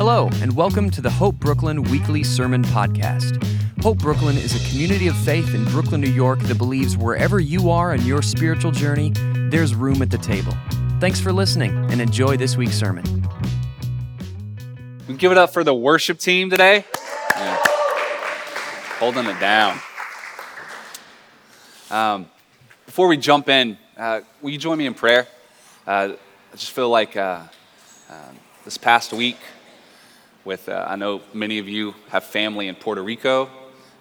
Hello, and welcome to the Hope Brooklyn Weekly Sermon Podcast. Hope Brooklyn is a community of faith in Brooklyn, New York that believes wherever you are in your spiritual journey, there's room at the table. Thanks for listening and enjoy this week's sermon. We give it up for the worship team today. Yeah. Holding it down. Um, before we jump in, uh, will you join me in prayer? Uh, I just feel like uh, um, this past week, with uh, I know many of you have family in Puerto Rico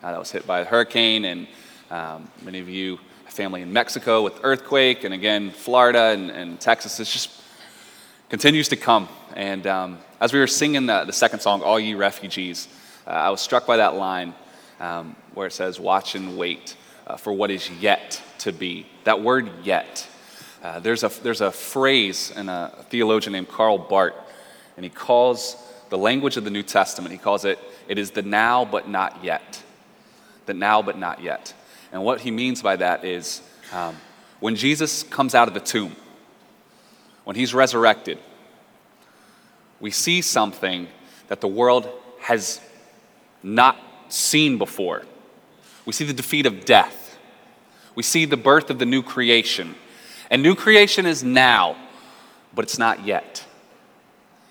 uh, that was hit by a hurricane, and um, many of you have family in Mexico with earthquake, and again Florida and, and Texas. It just continues to come. And um, as we were singing the, the, second song, "All Ye Refugees," uh, I was struck by that line um, where it says, "Watch and wait uh, for what is yet to be." That word "yet." Uh, there's, a, there's a phrase in a theologian named Karl Barth, and he calls the language of the New Testament, he calls it, it is the now but not yet. The now but not yet. And what he means by that is um, when Jesus comes out of the tomb, when he's resurrected, we see something that the world has not seen before. We see the defeat of death. We see the birth of the new creation. And new creation is now, but it's not yet.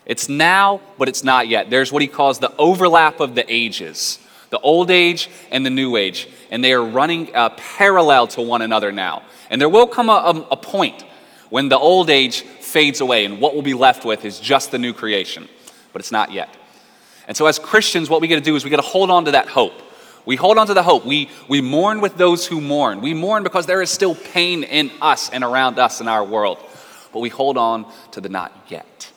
It's now, but it's not yet. There's what he calls the overlap of the ages the old age and the new age. And they are running uh, parallel to one another now. And there will come a, a, a point when the old age fades away, and what we'll be left with is just the new creation. But it's not yet. And so, as Christians, what we got to do is we got to hold on to that hope. We hold on to the hope. We, we mourn with those who mourn. We mourn because there is still pain in us and around us in our world. But we hold on to the not yet.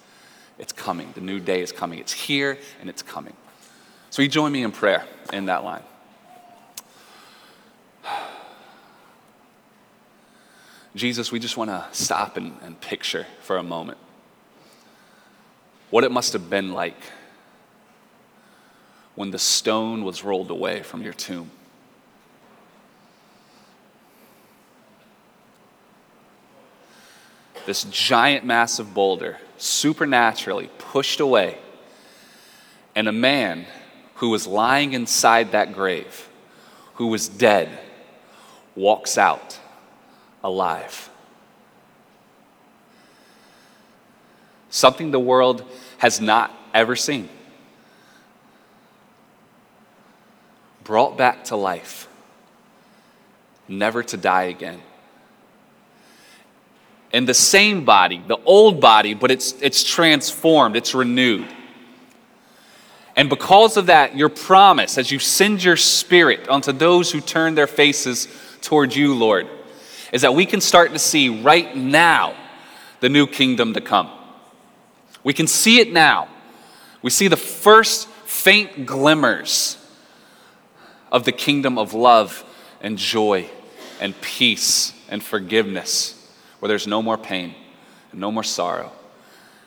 It's coming. The new day is coming. It's here and it's coming. So you join me in prayer in that line. Jesus, we just want to stop and, and picture for a moment what it must have been like when the stone was rolled away from your tomb. This giant, massive boulder supernaturally pushed away, and a man who was lying inside that grave, who was dead, walks out alive. Something the world has not ever seen. brought back to life, never to die again. In the same body, the old body, but it's, it's transformed, it's renewed. And because of that, your promise, as you send your spirit onto those who turn their faces toward you, Lord, is that we can start to see right now the new kingdom to come. We can see it now. We see the first faint glimmers of the kingdom of love and joy and peace and forgiveness, where there's no more pain and no more sorrow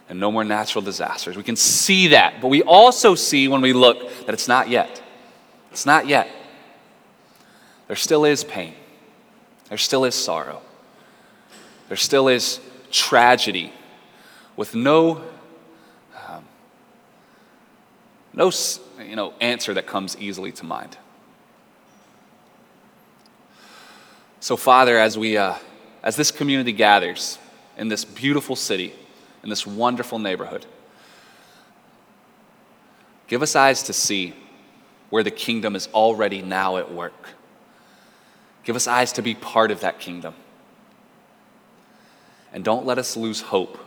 and no more natural disasters. We can see that, but we also see when we look that it's not yet. It's not yet. There still is pain, there still is sorrow, there still is tragedy with no. Um, no you know, answer that comes easily to mind. So, Father, as, we, uh, as this community gathers in this beautiful city, in this wonderful neighborhood, give us eyes to see where the kingdom is already now at work. Give us eyes to be part of that kingdom. And don't let us lose hope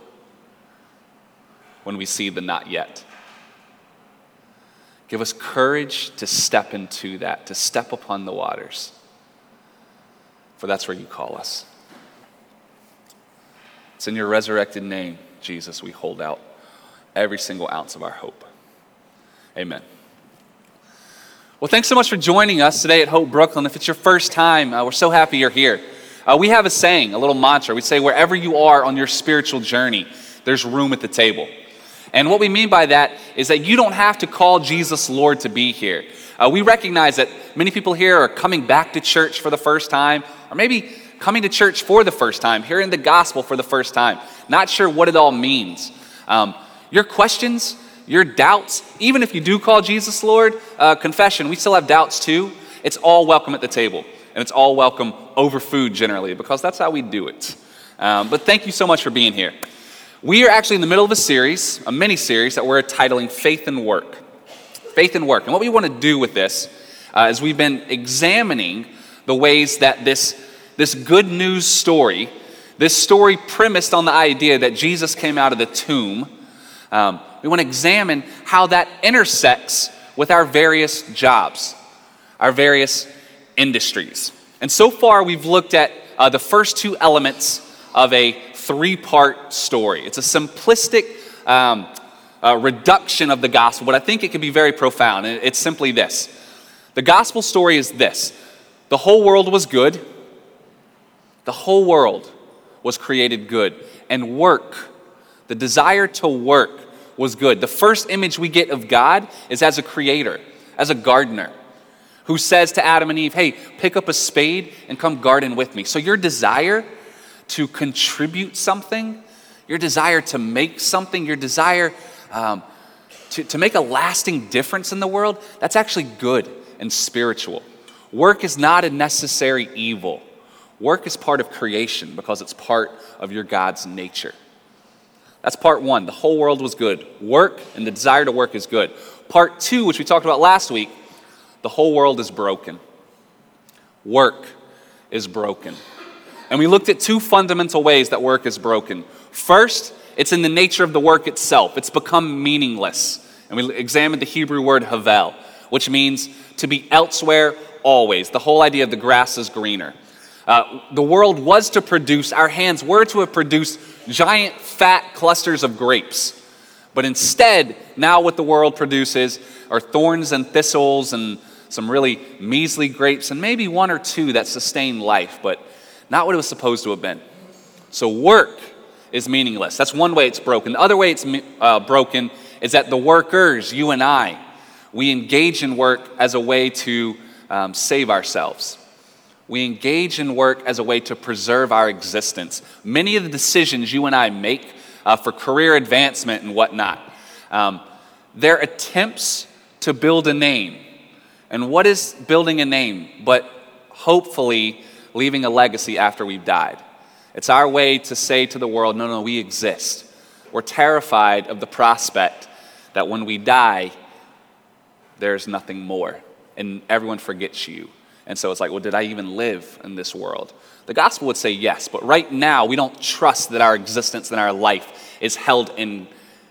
when we see the not yet. Give us courage to step into that, to step upon the waters for that's where you call us. It's in your resurrected name, Jesus, we hold out every single ounce of our hope. Amen. Well, thanks so much for joining us today at Hope Brooklyn. If it's your first time, uh, we're so happy you're here. Uh, we have a saying, a little mantra. We say, wherever you are on your spiritual journey, there's room at the table. And what we mean by that is that you don't have to call Jesus Lord to be here. Uh, we recognize that many people here are coming back to church for the first time, or maybe coming to church for the first time, hearing the gospel for the first time, not sure what it all means. Um, your questions, your doubts, even if you do call Jesus Lord, uh, confession, we still have doubts too. It's all welcome at the table. And it's all welcome over food generally, because that's how we do it. Um, but thank you so much for being here. We are actually in the middle of a series, a mini series that we're titling Faith and Work. Faith and Work. And what we want to do with this uh, is we've been examining the ways that this, this good news story, this story premised on the idea that Jesus came out of the tomb, um, we want to examine how that intersects with our various jobs, our various industries. And so far, we've looked at uh, the first two elements of a three part story. It's a simplistic um, uh, reduction of the gospel, but I think it can be very profound. It's simply this the gospel story is this the whole world was good, the whole world was created good, and work, the desire to work, was good. The first image we get of God is as a creator, as a gardener who says to Adam and Eve, Hey, pick up a spade and come garden with me. So, your desire to contribute something, your desire to make something, your desire um, to, to make a lasting difference in the world, that's actually good and spiritual. Work is not a necessary evil. Work is part of creation because it's part of your God's nature. That's part one. The whole world was good. Work and the desire to work is good. Part two, which we talked about last week, the whole world is broken. Work is broken. And we looked at two fundamental ways that work is broken. First, it's in the nature of the work itself, it's become meaningless. And we examined the Hebrew word havel, which means to be elsewhere always. The whole idea of the grass is greener. Uh, the world was to produce, our hands were to have produced giant fat clusters of grapes. But instead, now what the world produces are thorns and thistles and some really measly grapes, and maybe one or two that sustain life, but not what it was supposed to have been. So, work is meaningless. That's one way it's broken. The other way it's uh, broken is that the workers, you and I, we engage in work as a way to um, save ourselves. We engage in work as a way to preserve our existence. Many of the decisions you and I make uh, for career advancement and whatnot, um, they're attempts to build a name. And what is building a name but hopefully leaving a legacy after we've died? It's our way to say to the world, no, no, we exist. We're terrified of the prospect that when we die, there's nothing more and everyone forgets you. And so it's like, well, did I even live in this world? The gospel would say yes, but right now we don't trust that our existence and our life is held in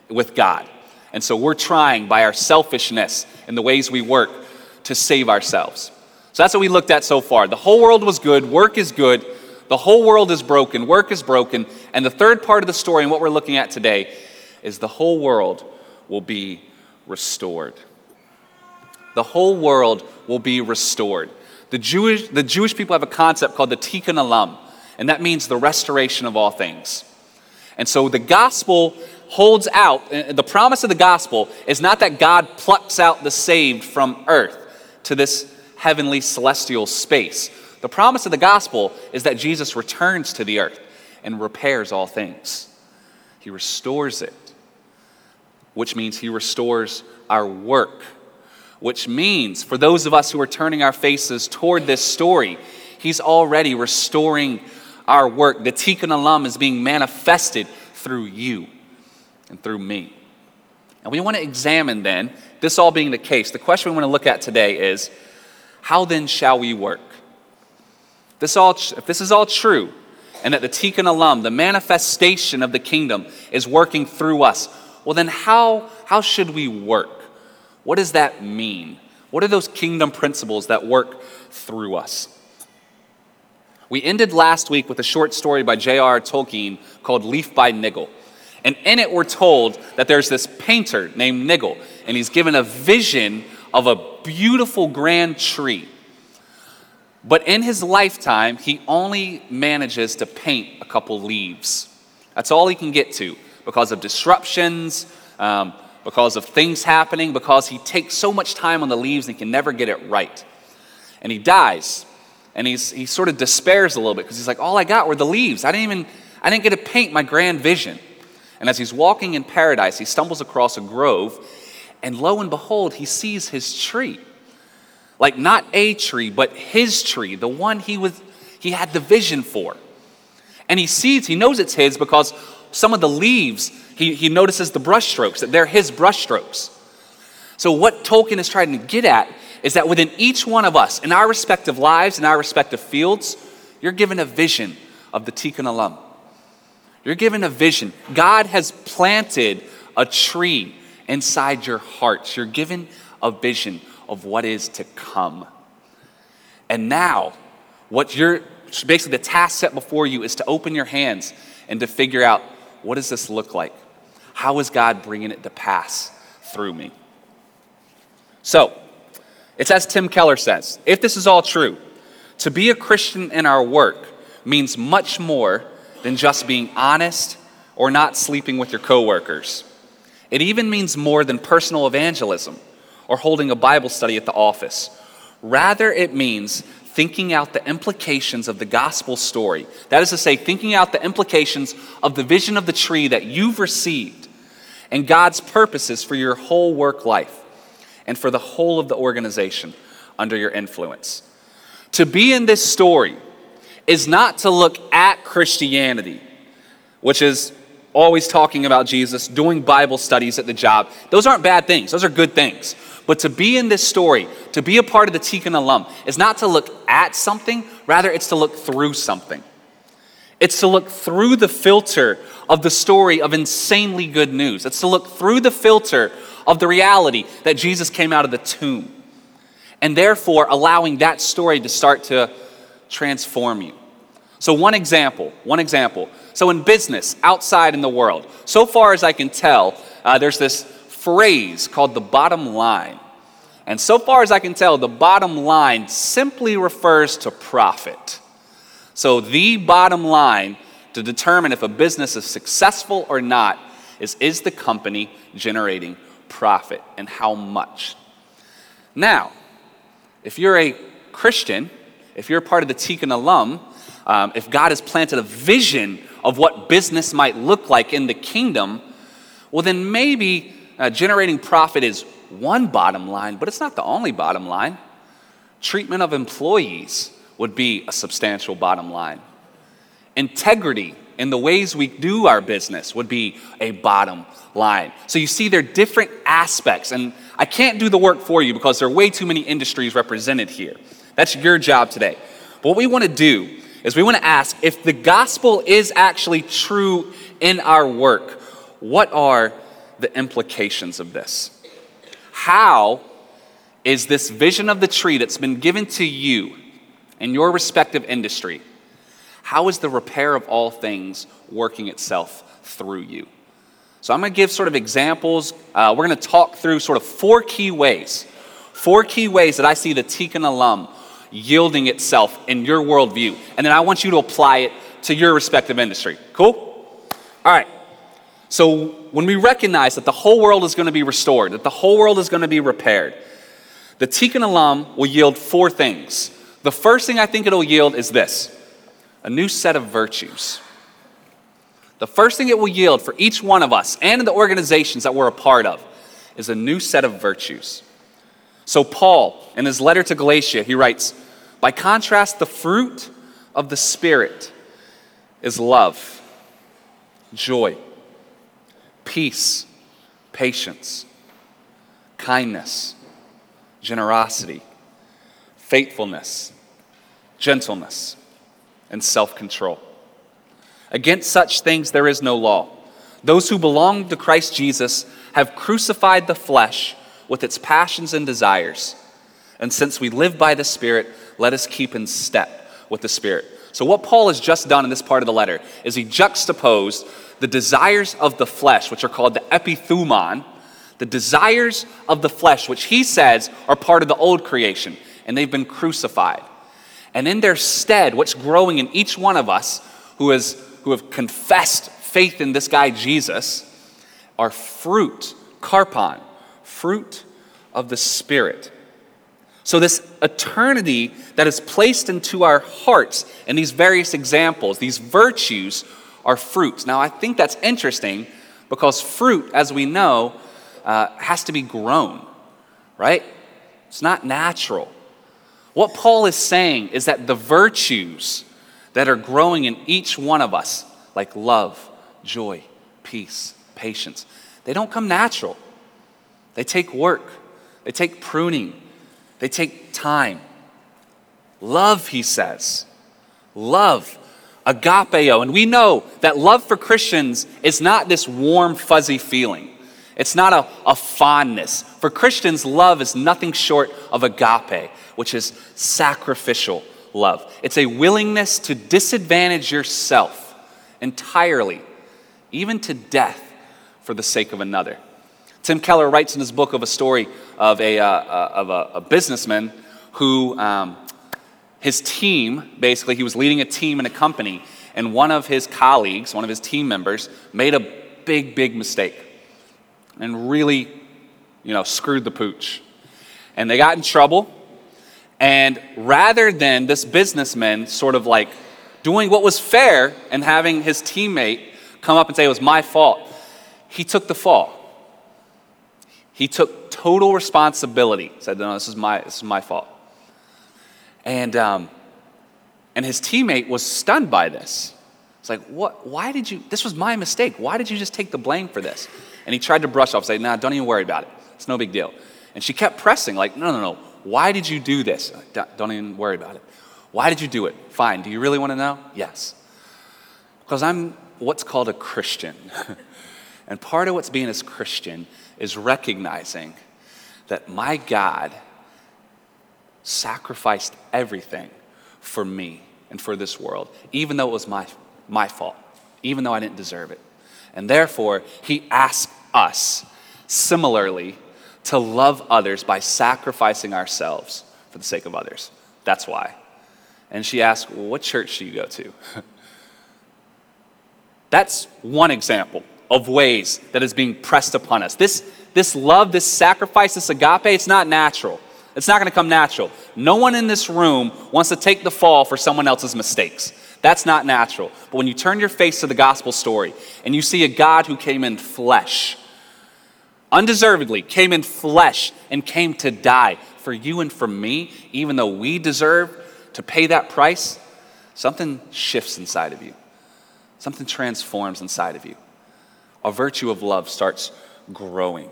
with God. And so we're trying by our selfishness and the ways we work to save ourselves. So that's what we looked at so far. The whole world was good, work is good, the whole world is broken, work is broken. And the third part of the story, and what we're looking at today, is the whole world will be restored. The whole world will be restored. The Jewish, the Jewish people have a concept called the Tikkun Olam, and that means the restoration of all things. And so the gospel holds out, uh, the promise of the gospel is not that God plucks out the saved from earth to this heavenly celestial space. The promise of the gospel is that Jesus returns to the earth and repairs all things. He restores it, which means he restores our work which means for those of us who are turning our faces toward this story, He's already restoring our work. The Tikkun Olam is being manifested through you and through me. And we want to examine then, this all being the case, the question we want to look at today is how then shall we work? This all, if this is all true, and that the Tikkun Olam, the manifestation of the kingdom, is working through us, well, then how, how should we work? What does that mean? What are those kingdom principles that work through us? We ended last week with a short story by J.R. Tolkien called Leaf by Niggle. And in it, we're told that there's this painter named Niggle, and he's given a vision of a beautiful grand tree. But in his lifetime, he only manages to paint a couple leaves. That's all he can get to because of disruptions, um, because of things happening, because he takes so much time on the leaves and he can never get it right. And he dies. And he's, he sort of despairs a little bit because he's like, all I got were the leaves. I didn't even, I didn't get to paint my grand vision. And as he's walking in paradise, he stumbles across a grove, and lo and behold, he sees his tree. Like not a tree, but his tree, the one he was he had the vision for. And he sees, he knows it's his because some of the leaves, he, he notices the brushstrokes, that they're his brushstrokes. So, what Tolkien is trying to get at is that within each one of us, in our respective lives, in our respective fields, you're given a vision of the Tikkun Olam. You're given a vision. God has planted a tree inside your hearts. You're given a vision of what is to come. And now, what you're basically the task set before you is to open your hands and to figure out what does this look like? How is God bringing it to pass through me? So, it's as Tim Keller says if this is all true, to be a Christian in our work means much more than just being honest or not sleeping with your coworkers. It even means more than personal evangelism or holding a Bible study at the office. Rather, it means thinking out the implications of the gospel story. That is to say, thinking out the implications of the vision of the tree that you've received and God's purposes for your whole work life and for the whole of the organization under your influence. To be in this story is not to look at Christianity, which is always talking about Jesus, doing Bible studies at the job. Those aren't bad things, those are good things. But to be in this story, to be a part of the Tikkun Olam, is not to look at something, rather, it's to look through something. It's to look through the filter of the story of insanely good news. It's to look through the filter of the reality that Jesus came out of the tomb and therefore allowing that story to start to transform you. So, one example, one example. So, in business, outside in the world, so far as I can tell, uh, there's this phrase called the bottom line. And so far as I can tell, the bottom line simply refers to profit. So, the bottom line to determine if a business is successful or not is is the company generating profit and how much? Now, if you're a Christian, if you're part of the Tikkun Olam, um, if God has planted a vision of what business might look like in the kingdom, well, then maybe uh, generating profit is one bottom line, but it's not the only bottom line. Treatment of employees would be a substantial bottom line. Integrity in the ways we do our business would be a bottom line. So you see, there are different aspects, and I can't do the work for you because there are way too many industries represented here. That's your job today. But what we want to do is we want to ask if the gospel is actually true in our work, what are the implications of this? How is this vision of the tree that's been given to you in your respective industry? How is the repair of all things working itself through you? So, I'm going to give sort of examples. Uh, we're going to talk through sort of four key ways, four key ways that I see the Tikkun Olam yielding itself in your worldview. And then I want you to apply it to your respective industry. Cool? All right. So, when we recognize that the whole world is going to be restored, that the whole world is going to be repaired, the Tikkun Olam will yield four things. The first thing I think it'll yield is this a new set of virtues. The first thing it will yield for each one of us and the organizations that we're a part of is a new set of virtues. So, Paul, in his letter to Galatia, he writes, By contrast, the fruit of the Spirit is love, joy, peace, patience, kindness, generosity, faithfulness, gentleness and self control. Against such things there is no law. Those who belong to Christ Jesus have crucified the flesh with its passions and desires. And since we live by the Spirit, let us keep in step with the Spirit. So, what Paul has just done in this part of the letter is he juxtaposed the desires of the flesh, which are called the epithumon, the desires of the flesh, which he says are part of the old creation, and they've been crucified. And in their stead, what's growing in each one of us who, has, who have confessed faith in this guy Jesus are fruit, carpon, fruit of the Spirit. So, this eternity that is placed into our hearts in these various examples, these virtues are fruits. Now, I think that's interesting Because fruit, as we know, uh, has to be grown, right? It's not natural. What Paul is saying is that the virtues that are growing in each one of us, like love, joy, peace, patience, they don't come natural. They take work, they take pruning, they take time. Love, he says. Love, agapeo. And we know that love for Christians is not this warm, fuzzy feeling. It's not a, a fondness. For Christians, love is nothing short of agape, which is sacrificial love. It's a willingness to disadvantage yourself entirely, even to death, for the sake of another. Tim Keller writes in his book of a story of a, uh, uh, of a, a businessman who, um, his team, basically, he was leading a team in a company, and one of his colleagues, one of his team members, made a big, big mistake and really, you know, screwed the pooch. And they got in trouble. And rather than this businessman sort of like doing what was fair and having his teammate come up and say it was my fault, he took the fall. He took total responsibility. Said, "No, this is my this is my fault." And um, and his teammate was stunned by this. It's like, "What? Why did you? This was my mistake. Why did you just take the blame for this?" And he tried to brush off, say, "Nah, don't even worry about it. It's no big deal." And she kept pressing, like, "No, no, no. Why did you do this? Uh, don't even worry about it. Why did you do it? Fine. Do you really want to know? Yes. Because I'm what's called a Christian." And part of what's being a Christian is recognizing that my God sacrificed everything for me and for this world, even though it was my, my fault, even though I didn't deserve it. And therefore, He asked us similarly to love others by sacrificing ourselves for the sake of others. That's why. And she asked, Well, what church do you go to? That's one example of ways that is being pressed upon us. This, this love, this sacrifice, this agape, it's not natural. It's not going to come natural. No one in this room wants to take the fall for someone else's mistakes. That's not natural. But when you turn your face to the gospel story and you see a God who came in flesh, undeservedly came in flesh and came to die for you and for me, even though we deserve to pay that price, something shifts inside of you. Something transforms inside of you a virtue of love starts growing.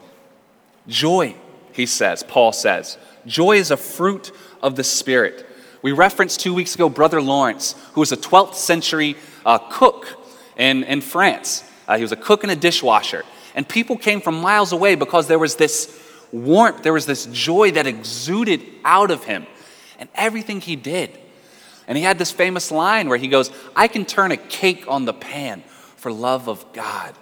Joy, he says, Paul says, joy is a fruit of the Spirit. We referenced two weeks ago Brother Lawrence, who was a 12th century uh, cook in, in France. Uh, he was a cook and a dishwasher. And people came from miles away because there was this warmth, there was this joy that exuded out of him and everything he did. And he had this famous line where he goes, I can turn a cake on the pan for love of God.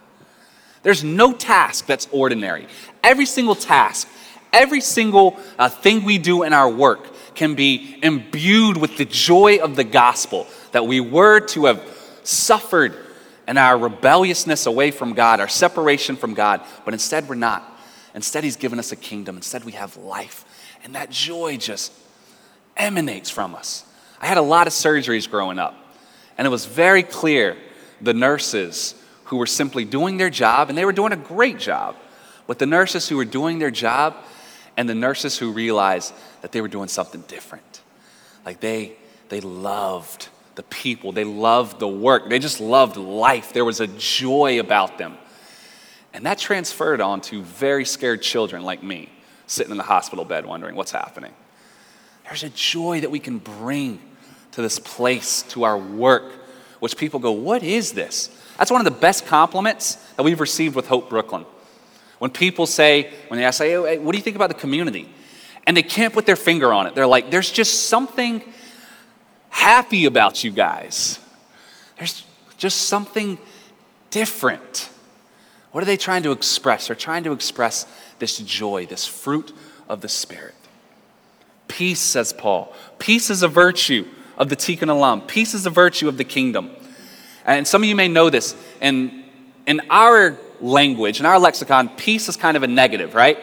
There's no task that's ordinary. Every single task, every single uh, thing we do in our work can be imbued with the joy of the gospel that we were to have suffered in our rebelliousness away from God, our separation from God, but instead we're not. Instead, He's given us a kingdom. Instead, we have life. And that joy just emanates from us. I had a lot of surgeries growing up, and it was very clear the nurses who were simply doing their job, and they were doing a great job. But the nurses who were doing their job, and the nurses who realized that they were doing something different. Like they, they loved the people, they loved the work, they just loved life. There was a joy about them. And that transferred on to very scared children like me, sitting in the hospital bed wondering what's happening. There's a joy that we can bring to this place, to our work, which people go, What is this? That's one of the best compliments that we've received with Hope Brooklyn. When people say, when they ask, hey, what do you think about the community? And they can't put their finger on it. They're like, there's just something happy about you guys. There's just something different. What are they trying to express? They're trying to express this joy, this fruit of the Spirit. Peace, says Paul. Peace is a virtue of the Tikkun Olam. Peace is a virtue of the kingdom. And some of you may know this. In, in our language, in our lexicon, peace is kind of a negative, right?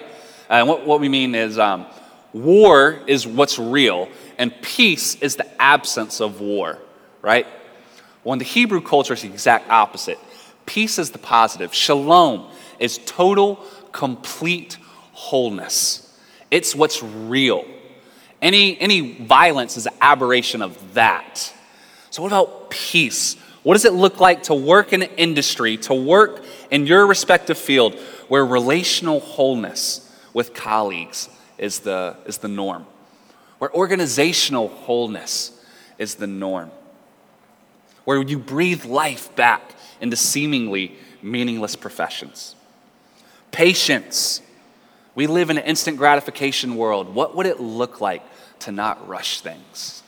And what, what we mean is um, war is what's real, and peace is the absence of war, right? Well, in the Hebrew culture, it's the exact opposite. Peace is the positive. Shalom is total, complete wholeness. It's what's real. Any, any violence is an aberration of that. So, what about peace? What does it look like to work in an industry, to work in your respective field where relational wholeness with colleagues is the, is the norm, where organizational wholeness is the norm, where you breathe life back into seemingly meaningless professions? Patience. We live in an instant gratification world. What would it look like to not rush things?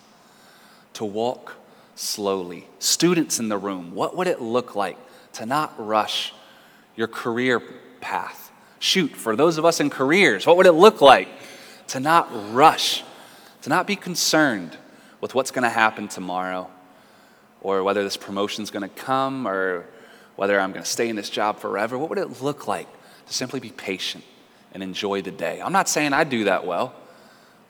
To walk slowly. Students in the room, what would it look like to not rush your career path? Shoot, for those of us in careers, what would it look like to not rush, to not be concerned with what's going to happen tomorrow or whether this promotion's going to come or whether I'm going to stay in this job forever? What would it look like to simply be patient and enjoy the day? I'm not saying I do that well,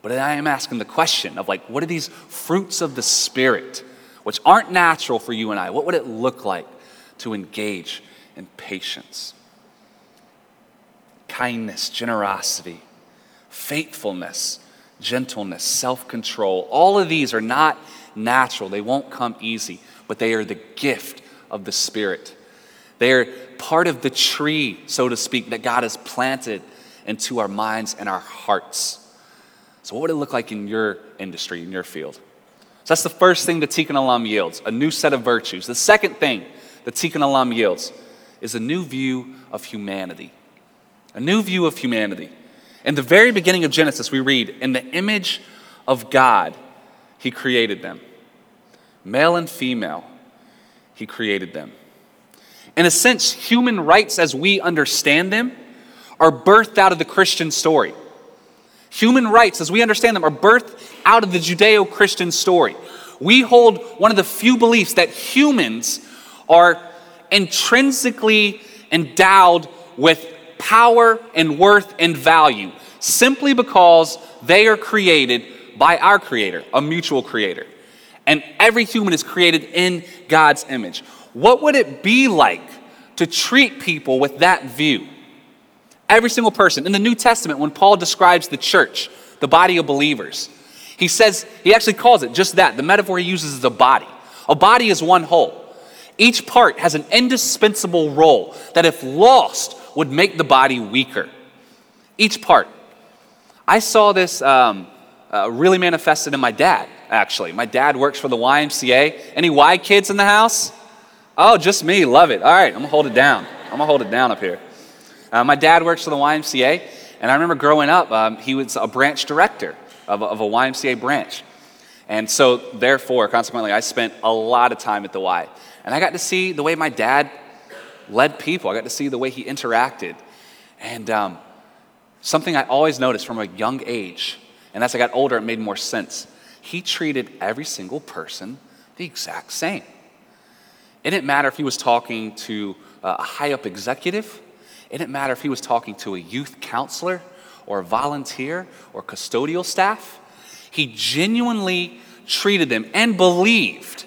but I am asking the question of like, what are these fruits of the Spirit? which aren't natural for you and I, what would it look like to engage in patience? Kindness, generosity, faithfulness, gentleness, self control. All of these are not natural, they won't come easy, but they are the gift of the Spirit. They are part of the tree, so to speak, that God has planted into our minds and our hearts. So, what would it look like in your industry, in your field? So that's the first thing the Tikkun Olam yields, a new set of virtues. The second thing the Tikkun Olam yields is a new view of humanity. A new view of humanity. In the very beginning of Genesis, we read, In the image of God, He created them. Male and female, He created them. In a sense, human rights as we understand them are birthed out of the Christian story. Human rights, as we understand them, are birthed out of the Judeo Christian story. We hold one of the few beliefs that humans are intrinsically endowed with power and worth and value simply because they are created by our Creator, a mutual Creator. And every human is created in God's image. What would it be like to treat people with that view? Every single person. In the New Testament, when Paul describes the church, the body of believers, he says, he actually calls it just that. The metaphor he uses is a body. A body is one whole. Each part has an indispensable role that, if lost, would make the body weaker. Each part. I saw this um, uh, really manifested in my dad, actually. My dad works for the YMCA. Any Y kids in the house? Oh, just me. Love it. All right, I'm going to hold it down. I'm going to hold it down up here. Uh, my dad works for the YMCA, and I remember growing up, um, he was a branch director of of a YMCA branch. And so, therefore, consequently, I spent a lot of time at the Y. And I got to see the way my dad led people, I got to see the way he interacted. And um, something I always noticed from a young age, and as I got older, it made more sense. He treated every single person the exact same. It didn't matter if he was talking to a high up executive it didn't matter if he was talking to a youth counselor or a volunteer or custodial staff. He genuinely treated them and believed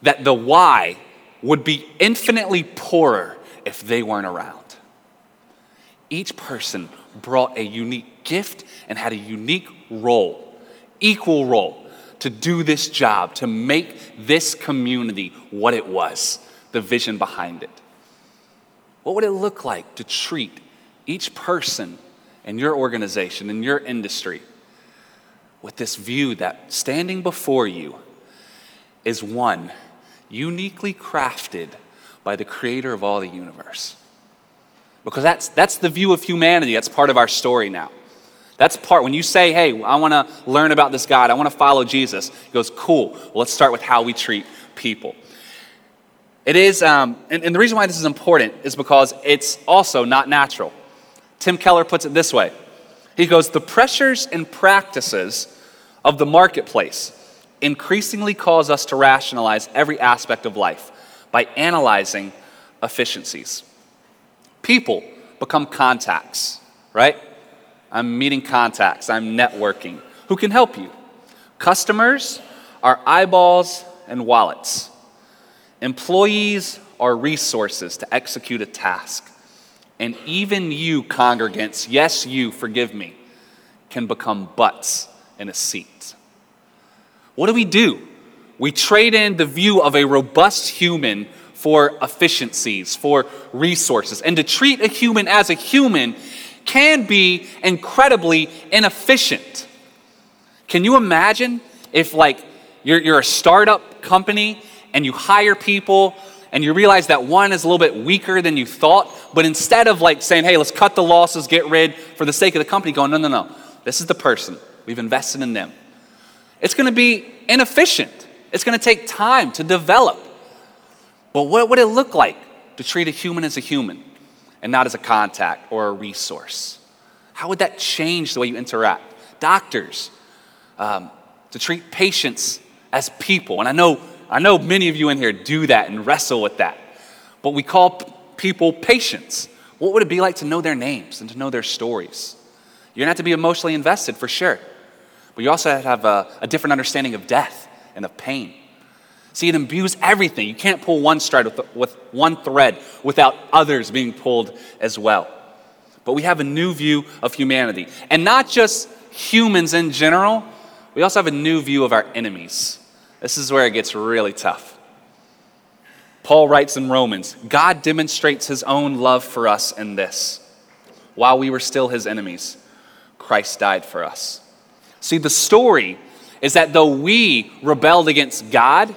that the Y would be infinitely poorer if they weren't around. Each person brought a unique gift and had a unique role, equal role, to do this job, to make this community what it was, the vision behind it. What would it look like to treat each person in your organization, in your industry, with this view that standing before you is one uniquely crafted by the creator of all the universe? Because that's, that's the view of humanity. That's part of our story now. That's part, when you say, hey, I want to learn about this God, I want to follow Jesus, he goes, cool. Well, let's start with how we treat people. It is, um, and, and the reason why this is important is because it's also not natural. Tim Keller puts it this way He goes, The pressures and practices of the marketplace increasingly cause us to rationalize every aspect of life by analyzing efficiencies. People become contacts, right? I'm meeting contacts, I'm networking. Who can help you? Customers are eyeballs and wallets. Employees are resources to execute a task. And even you, congregants, yes, you, forgive me, can become butts in a seat. What do we do? We trade in the view of a robust human for efficiencies, for resources. And to treat a human as a human can be incredibly inefficient. Can you imagine if, like, you're, you're a startup company and you hire people and you realize that one is a little bit weaker than you thought, but instead of like saying, hey, let's cut the losses, get rid for the sake of the company, going, no, no, no, this is the person. We've invested in them. It's going to be inefficient. It's going to take time to develop. But what would it look like to treat a human as a human and not as a contact or a resource? How would that change the way you interact? Doctors, um, to treat patients as people. And I know, I know many of you in here do that and wrestle with that. But we call p- people patients. What would it be like to know their names and to know their stories? You're going to have to be emotionally invested for sure. But you also have a, a different understanding of death and of pain. See, it imbues everything. You can't pull one with, with one thread without others being pulled as well. But we have a new view of humanity. And not just humans in general, we also have a new view of our enemies. This is where it gets really tough. Paul writes in Romans God demonstrates his own love for us in this. While we were still his enemies, Christ died for us. See, the story is that though we rebelled against God,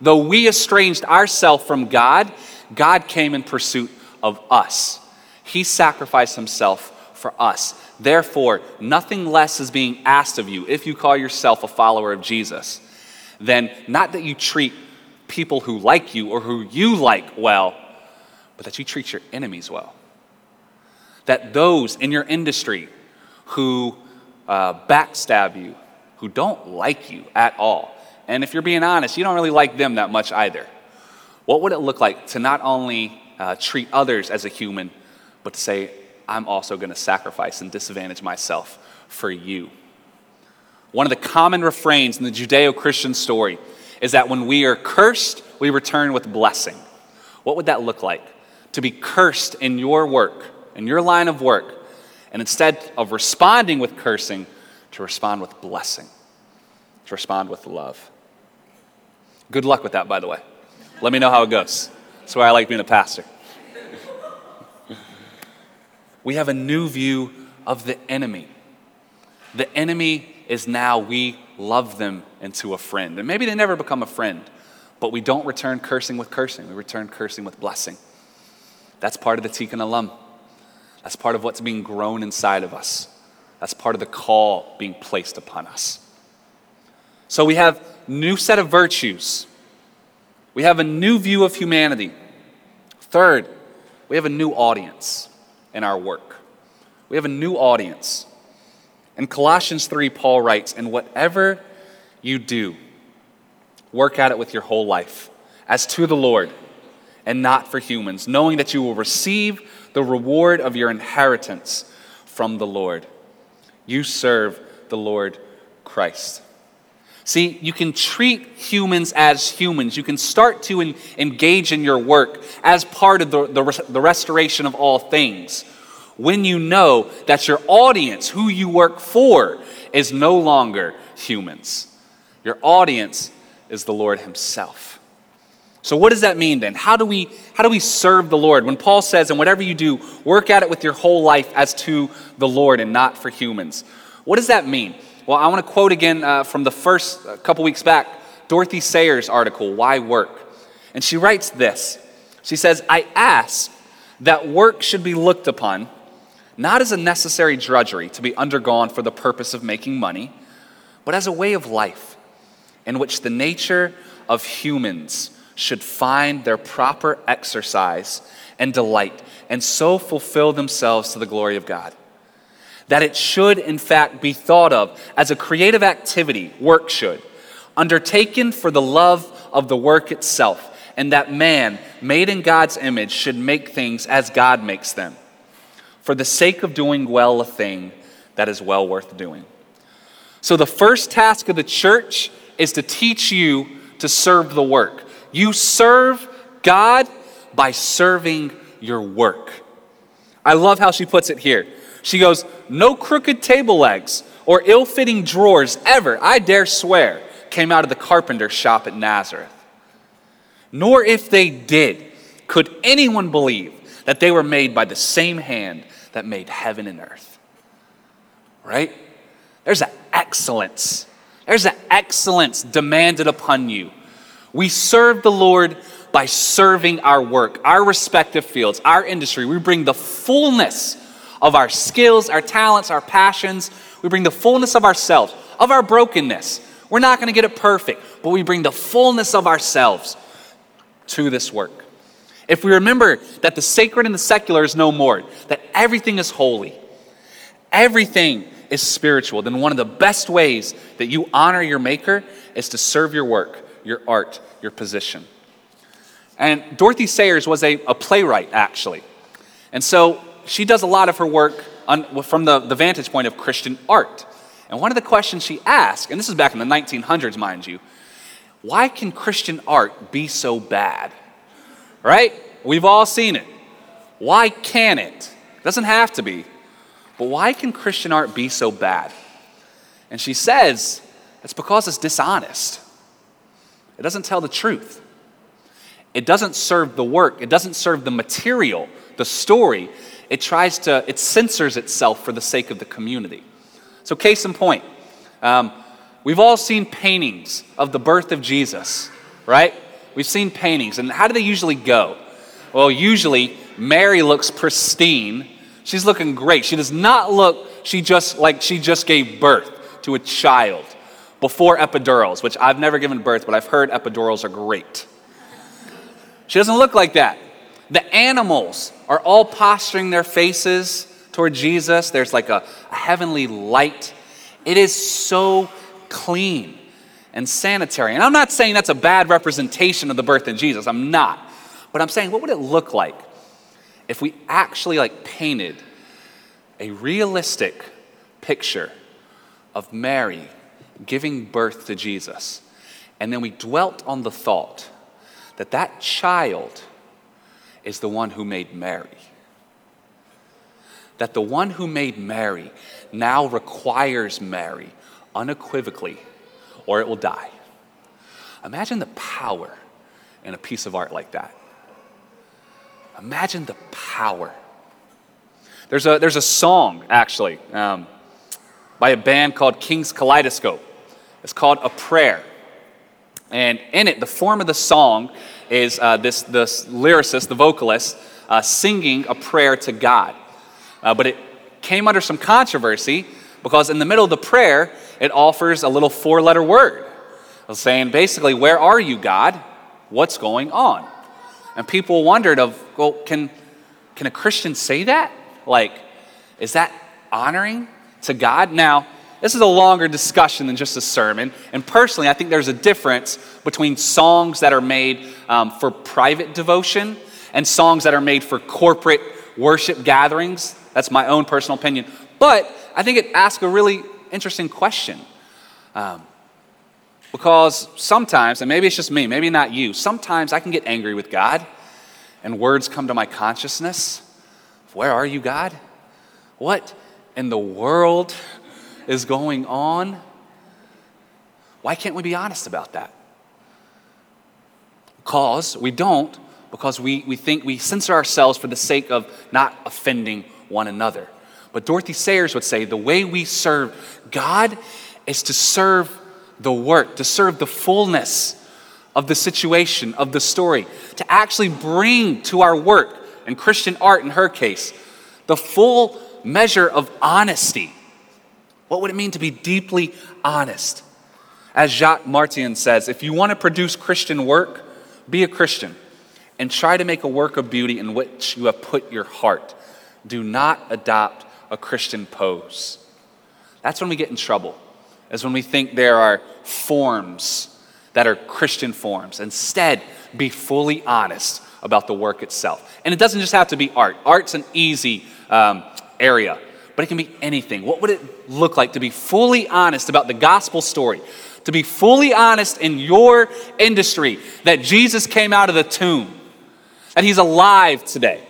though we estranged ourselves from God, God came in pursuit of us. He sacrificed himself for us. Therefore, nothing less is being asked of you if you call yourself a follower of Jesus than not that you treat people who like you or who you like well, but that you treat your enemies well. That those in your industry who uh, backstab you, who don't like you at all. And if you're being honest, you don't really like them that much either. What would it look like to not only uh, treat others as a human, but to say, I'm also going to sacrifice and disadvantage myself for you? One of the common refrains in the Judeo Christian story is that when we are cursed, we return with blessing. What would that look like? To be cursed in your work, in your line of work, and instead of responding with cursing, to respond with blessing, to respond with love. Good luck with that, by the way. Let me know how it goes. That's why I like being a pastor. we have a new view of the enemy. The enemy is now we love them into a friend. And maybe they never become a friend, but we don't return cursing with cursing. We return cursing with blessing. That's part of the Tikkun Olam. That's part of what's being grown inside of us. That's part of the call being placed upon us. So we have new set of virtues. We have a new view of humanity. Third, we have a new audience in our work. We have a new audience. In Colossians 3, Paul writes, And whatever you do, work at it with your whole life, as to the Lord, and not for humans, knowing that you will receive the reward of your inheritance from the Lord. You serve the Lord Christ. See, you can treat humans as humans. You can start to en- engage in your work as part of the, the, the restoration of all things when you know that your audience, who you work for, is no longer humans. Your audience is the Lord Himself. So what does that mean then? How do we how do we serve the Lord? When Paul says, "And whatever you do, work at it with your whole life as to the Lord and not for humans." What does that mean? Well, I want to quote again uh, from the first uh, couple weeks back, Dorothy Sayers' article, "Why Work," and she writes this. She says, "I ask that work should be looked upon." Not as a necessary drudgery to be undergone for the purpose of making money, but as a way of life in which the nature of humans should find their proper exercise and delight, and so fulfill themselves to the glory of God. That it should, in fact, be thought of as a creative activity, work should, undertaken for the love of the work itself, and that man, made in God's image, should make things as God makes them, for the sake of doing well a thing that is well worth doing. So, the first task of the church is to teach you to serve the work. You serve God by serving your work. I love how she puts it here. She goes, No crooked table legs or ill fitting drawers ever, I dare swear, came out of the carpenter's shop at Nazareth. Nor if they did, could anyone believe that they were made by the same hand that made heaven and earth. Right? There's an excellence. There's an excellence demanded upon you. We serve the Lord by serving our work, our respective fields, our industry. We bring the fullness of our skills, our talents, our passions. We bring the fullness of ourselves, of our brokenness. We're not going to get it perfect, but we bring the fullness of ourselves to this work. If we remember that the sacred and the secular is no more, that everything is holy, everything is spiritual, then one of the best ways that you honor your Maker is to serve your work, your art, your position. And Dorothy Sayers was a, a playwright, actually. And so she does a lot of her work on, from the, the vantage point of Christian art. And one of the questions she asked, and this is back in the 1900s, mind you, why can Christian art be so bad? Right? We've all seen it. Why can it? Doesn't have to be. But why can Christian art be so bad? And she says it's because it's dishonest. It doesn't tell the truth. It doesn't serve the work, it doesn't serve the material, the story. It tries to, it censors itself for the sake of the community. So, case in point, um, we've all seen paintings of the birth of Jesus, right? We've seen paintings, and how do they usually go? Well, usually Mary looks pristine. She's looking great. She does not look she just like she just gave birth to a child before epidurals, which I've never given birth, but I've heard epidurals are great. She doesn't look like that. The animals are all posturing their faces toward Jesus. There's like a, a heavenly light. It is so clean and sanitary. And I'm not saying that's a bad representation of the birth of Jesus. I'm not. But I'm saying, what would it look like if we actually like painted a realistic picture of Mary giving birth to Jesus, and then we dwelt on the thought that that child is the one who made Mary. That the one who made Mary now requires Mary unequivocally, or it will die. Imagine the power in a piece of art like that. Imagine the power. There's a, there's a song, actually, um, by a band called King's Kaleidoscope. It's called A Prayer. And in it, the form of the song is uh, this, this lyricist, the vocalist, uh, singing a prayer to God. Uh, but it came under some controversy because in the middle of the prayer, it offers a little four letter word saying basically, Where are you, God? What's going on? And people wondered of, well, can, can a Christian say that? Like, is that honoring to God? Now, this is a longer discussion than just a sermon. And personally, I think there's a difference between songs that are made um, for private devotion and songs that are made for corporate worship gatherings. That's my own personal opinion. But I think it asks a really interesting question. Um, because sometimes, and maybe it's just me, maybe not you, sometimes I can get angry with God and words come to my consciousness. Where are you, God? What in the world is going on? Why can't we be honest about that? Because we don't, because we, we think we censor ourselves for the sake of not offending one another. But Dorothy Sayers would say the way we serve God is to serve the work, to serve the fullness of the situation, of the story, to actually bring to our work, and Christian art in her case, the full measure of honesty. What would it mean to be deeply honest? As Jacques Maritain says, if you want to produce Christian work, be a Christian and try to make a work of beauty in which you have put your heart. Do not adopt a Christian pose. That's when we get in trouble is when we think there are forms that are Christian forms. Instead, be fully honest about the work itself. And it doesn't just have to be art, art's an easy um, area, but it can be anything. What would it look like to be fully honest about the gospel story? To be fully honest in your industry that Jesus came out of the tomb, that He's alive today,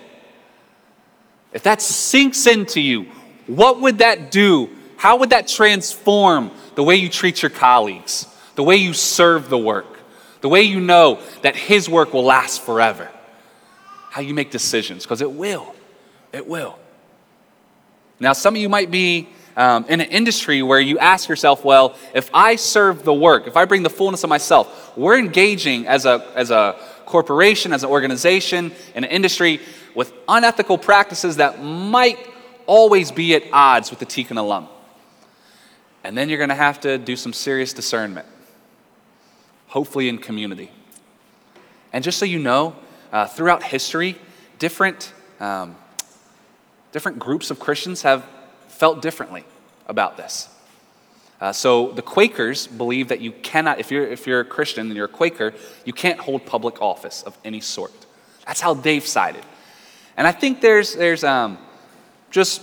if that sinks into you, what would that do? How would that transform the way you treat your colleagues, the way you serve the work, the way you know that His work will last forever? How you make decisions, because it will. It will. Now, some of you might be um, in an industry where you ask yourself, well, if I serve the work, if I bring the fullness of myself, we're engaging as a, as a corporation, as an organization, in an industry with unethical practices that might always be at odds with the Tikkun Olam. And then you're going to have to do some serious discernment, hopefully in community. And just so you know, uh, throughout history, different, um, different groups of Christians have felt differently about this. Uh, so the Quakers believe that you cannot, if you're, if you're a Christian and you're a Quaker, you can't hold public office of any sort. That's how they've sided. And I think there's, there's um, just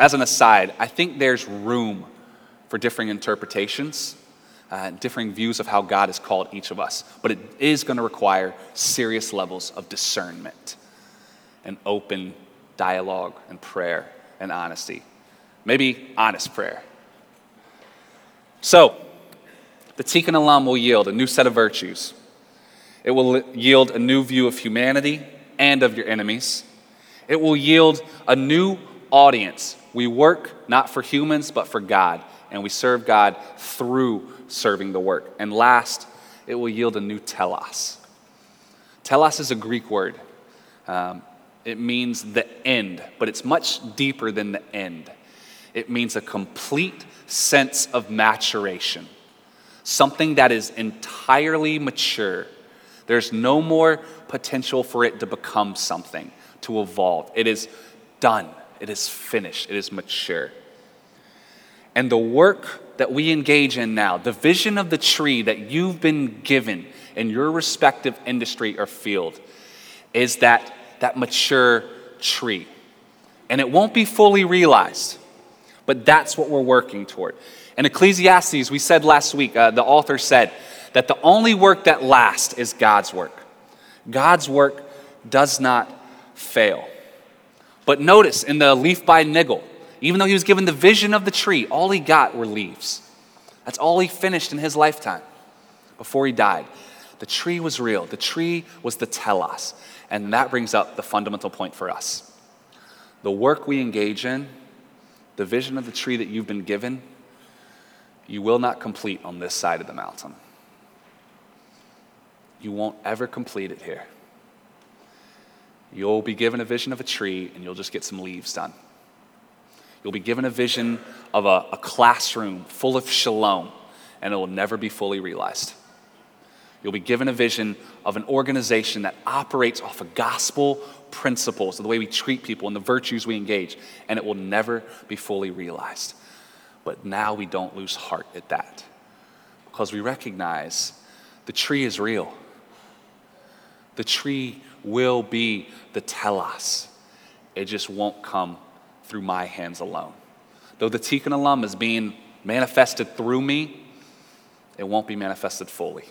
as an aside, I think there's room for differing interpretations, uh, differing views of how God has called each of us. But it is going to require serious levels of discernment and open dialogue and prayer and honesty. Maybe honest prayer. So, the Tikkun Olam will yield a new set of virtues. It will yield a new view of humanity and of your enemies. It will yield a new audience. We work not for humans, but for God, and we serve God through serving the work. And last, it will yield a new telos. Telos is a Greek word. Um, it means the end, but it's much deeper than the end. It means a complete sense of maturation, something that is entirely mature. There's no more potential for it to become something, to evolve. It is done, it is finished, it is mature. And the work that we engage in now, the vision of the tree that you've been given in your respective industry or field, is that, that mature tree. And it won't be fully realized but that's what we're working toward. In Ecclesiastes, we said last week, uh, the author said that the only work that lasts is God's work. God's work does not fail. But notice in the leaf by niggle, even though he was given the vision of the tree, all he got were leaves. That's all he finished in his lifetime before he died. The tree was real, the tree was the telos. And that brings up the fundamental point for us. The work we engage in the vision of the tree that you've been given, you will not complete on this side of the mountain. You won't ever complete it here. You'll be given a vision of a tree and you'll just get some leaves done. You'll be given a vision of a, a classroom full of shalom and it will never be fully realized. You'll be given a vision of an organization that operates off of gospel principles, of the way we treat people and the virtues we engage, and it will never be fully realized. But now we don't lose heart at that because we recognize the tree is real. The tree will be the telos. It just won't come through my hands alone. Though the Tikkun Olam is being manifested through me, it won't be manifested fully.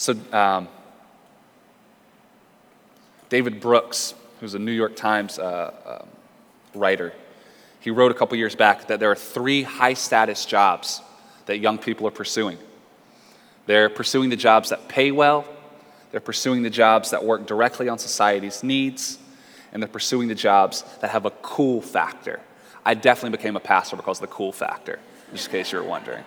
So, um, David Brooks, who's a New York Times uh, uh, writer, he wrote a couple years back that there are three high status jobs that young people are pursuing. They're pursuing the jobs that pay well, they're pursuing the jobs that work directly on society's needs, and they're pursuing the jobs that have a cool factor. I definitely became a pastor because of the cool factor, just in case you were wondering.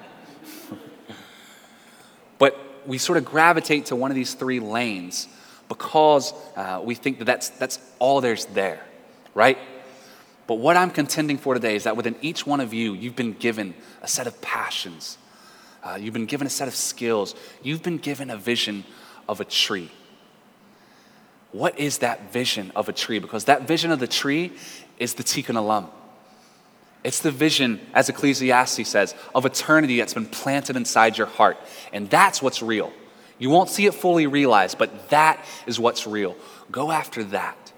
We sort of gravitate to one of these three lanes because uh, we think that that's, that's all there's there, right? But what I'm contending for today is that within each one of you, you've been given a set of passions, uh, you've been given a set of skills, you've been given a vision of a tree. What is that vision of a tree? Because that vision of the tree is the Tikkun Olam. It's the vision, as Ecclesiastes says, of eternity that's been planted inside your heart. And that's what's real. You won't see it fully realized, but that is what's real. Go after that.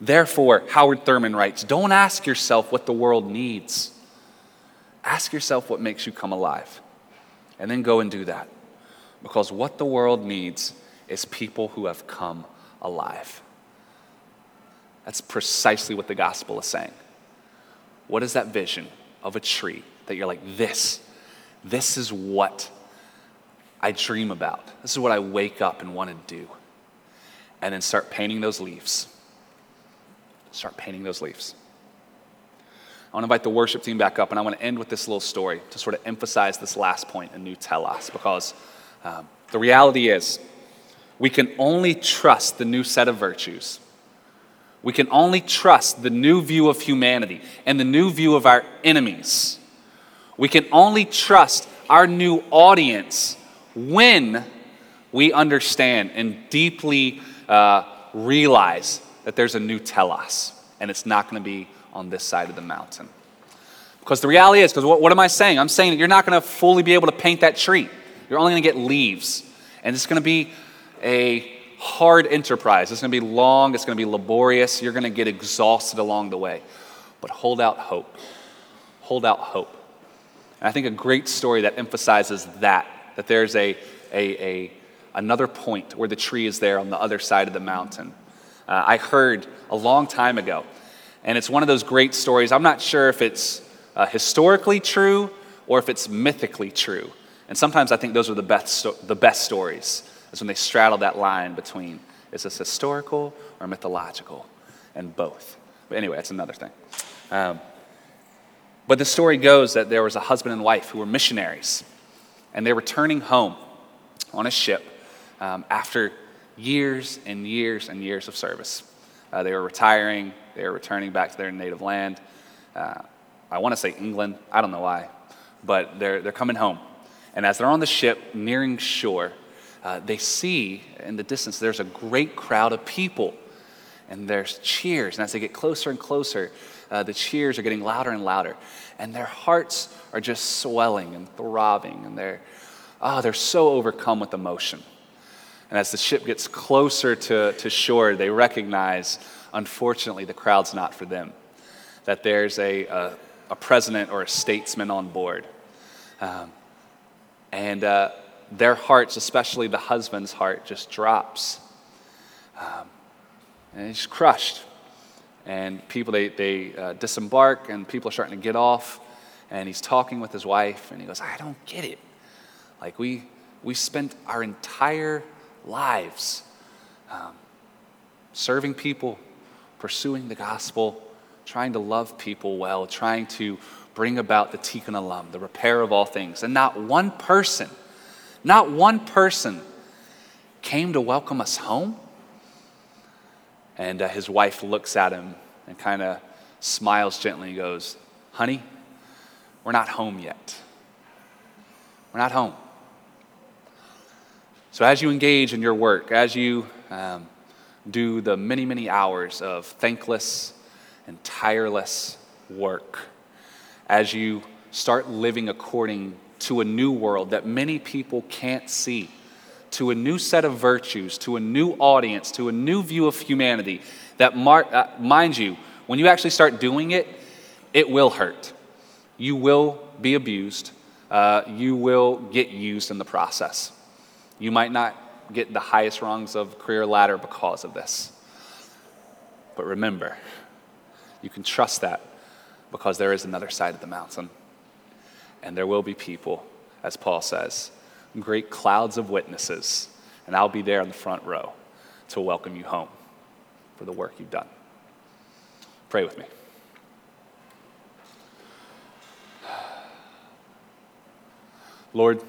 Therefore, Howard Thurman writes don't ask yourself what the world needs, ask yourself what makes you come alive. And then go and do that. Because what the world needs is people who have come alive. That's precisely what the gospel is saying. What is that vision of a tree that you're like, this, this is what I dream about? This is what I wake up and want to do. And then start painting those leaves. Start painting those leaves. I want to invite the worship team back up, and I want to end with this little story to sort of emphasize this last point in New Telos, because um, the reality is we can only trust the new set of virtues. We can only trust the new view of humanity and the new view of our enemies. We can only trust our new audience when we understand and deeply uh, realize that there's a new telos, and it's not going to be on this side of the mountain. Because the reality is, because what, what am I saying? I'm saying that you're not going to fully be able to paint that tree. You're only going to get leaves. And it's going to be a hard enterprise. It's going to be long, it's going to be laborious. You're going to get exhausted along the way. But hold out hope. Hold out hope. And I think a great story that emphasizes that, that there's a, a, a another point where the tree is there on the other side of the mountain. Uh, I heard a long time ago and it's one of those great stories. I'm not sure if it's uh, historically true or if it's mythically true. And sometimes I think those are the best, the best stories, is when they straddle that line between is this historical or mythological? And both. But anyway, that's another thing. Um, but the story goes that there was a husband and wife who were missionaries, and they were returning home on a ship um, after years and years and years of service. Uh, they were retiring, they were returning back to their native land. Uh, I want to say England, I don't know why, but they're, they're coming home. And as they're on the ship nearing shore, uh, they see in the distance there's a great crowd of people, and there's cheers. And as they get closer and closer, uh, the cheers are getting louder and louder, and their hearts are just swelling and throbbing, and they're, oh, they're so overcome with emotion. And as the ship gets closer to, to shore, they recognize, unfortunately, the crowd's not for them. That there's a, a, a president or a statesman on board. Um, and uh, their hearts, especially the husband's heart, just drops. Um, and he's crushed. And people, they, they uh, disembark, and people are starting to get off. And he's talking with his wife, and he goes, I don't get it. Like, we, we spent our entire lives, um, serving people, pursuing the gospel, trying to love people well, trying to bring about the tikkun olam, the repair of all things. And not one person, not one person came to welcome us home. And uh, his wife looks at him and kind of smiles gently and goes, Honey, we're not home yet. We're not home. So, as you engage in your work, as you um, do the many, many hours of thankless and tireless work, as you start living according to a new world that many people can't see, to a new set of virtues, to a new audience, to a new view of humanity, that, mar- uh, mind you, when you actually start doing it, it will hurt. You will be abused. Uh, you will get used in the process. You might not get the highest rungs of career ladder because of this. But remember, you can trust that because there is another side of the mountain. And there will be people, as Paul says, great clouds of witnesses, and I'll be there in the front row to welcome you home for the work you've done. Pray with me. Lord,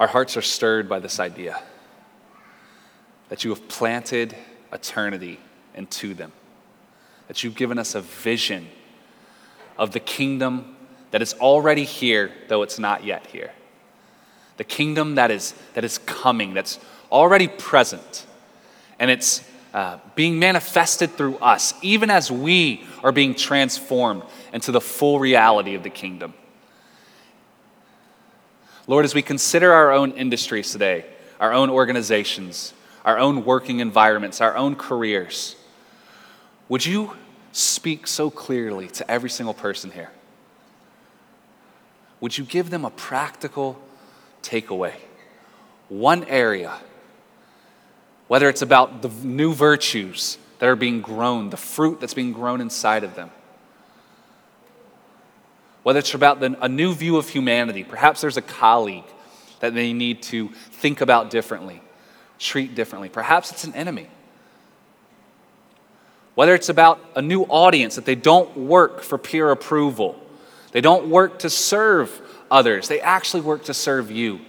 our hearts are stirred by this idea that you have planted eternity into them, that you've given us a vision of the kingdom that is already here, though it's not yet here. The kingdom that is, that is coming, that's already present, and it's uh, being manifested through us, even as we are being transformed into the full reality of the kingdom. Lord, as we consider our own industries today, our own organizations, our own working environments, our own careers, would you speak so clearly to every single person here? Would you give them a practical takeaway? one area, whether it's about the new virtues that are being grown, the fruit that's being grown inside of them, whether it's about the, a new view of humanity, perhaps there's a colleague that they need to think about differently, treat differently, perhaps it's an enemy. Whether it's about a new audience that they don't work for peer approval, they don't work to serve others, they actually work to serve you.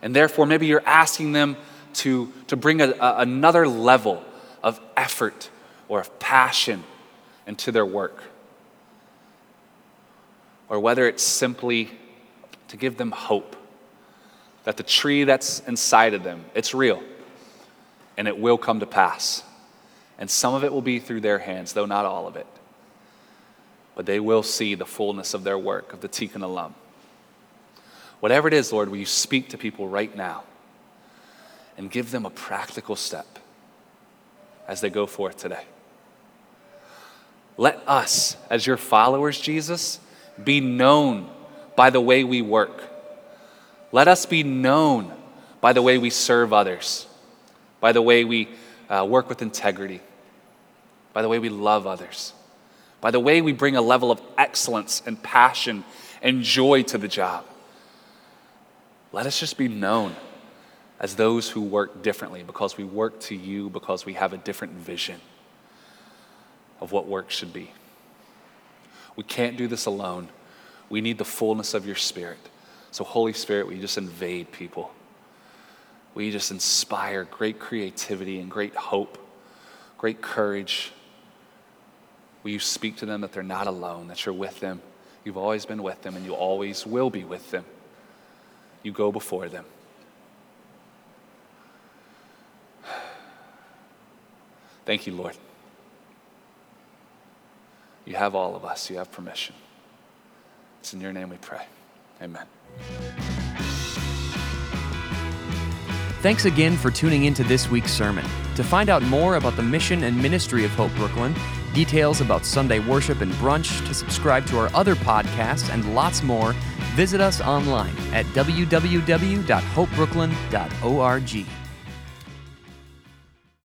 And therefore, maybe you're asking them to, to bring a, a, another level of effort or of passion into their work. Or whether it's simply to give them hope that the tree that's inside of them, it's real and it will come to pass. And some of it will be through their hands, though not all of it. But they will see the fullness of their work, of the Tikkun Olam. Whatever it is, Lord, will you speak to people right now and give them a practical step as they go forth today? Let us, as your followers, Jesus, be known by the way we work. Let us be known by the way we serve others, by the way we uh, work with integrity, by the way we love others, by the way we bring a level of excellence and passion and joy to the job. Let us just be known as those who work differently because we work to you, because we have a different vision of what work should be. We can't do this alone. We need the fullness of your Spirit. So, Holy Spirit, we just invade people? We just inspire great creativity and great hope, great courage? Will you speak to them that they're not alone, that you're with them? You've always been with them, and you always will be with them. You go before them. Thank you, Lord. You have all of us, you have permission. It's in your name we pray. Amen. Thanks again for tuning into this week's sermon. To find out more about the mission and ministry of Hope Brooklyn, details about Sunday worship and brunch, to subscribe to our other podcasts, and lots more, visit us online at www.hopebrooklyn.org.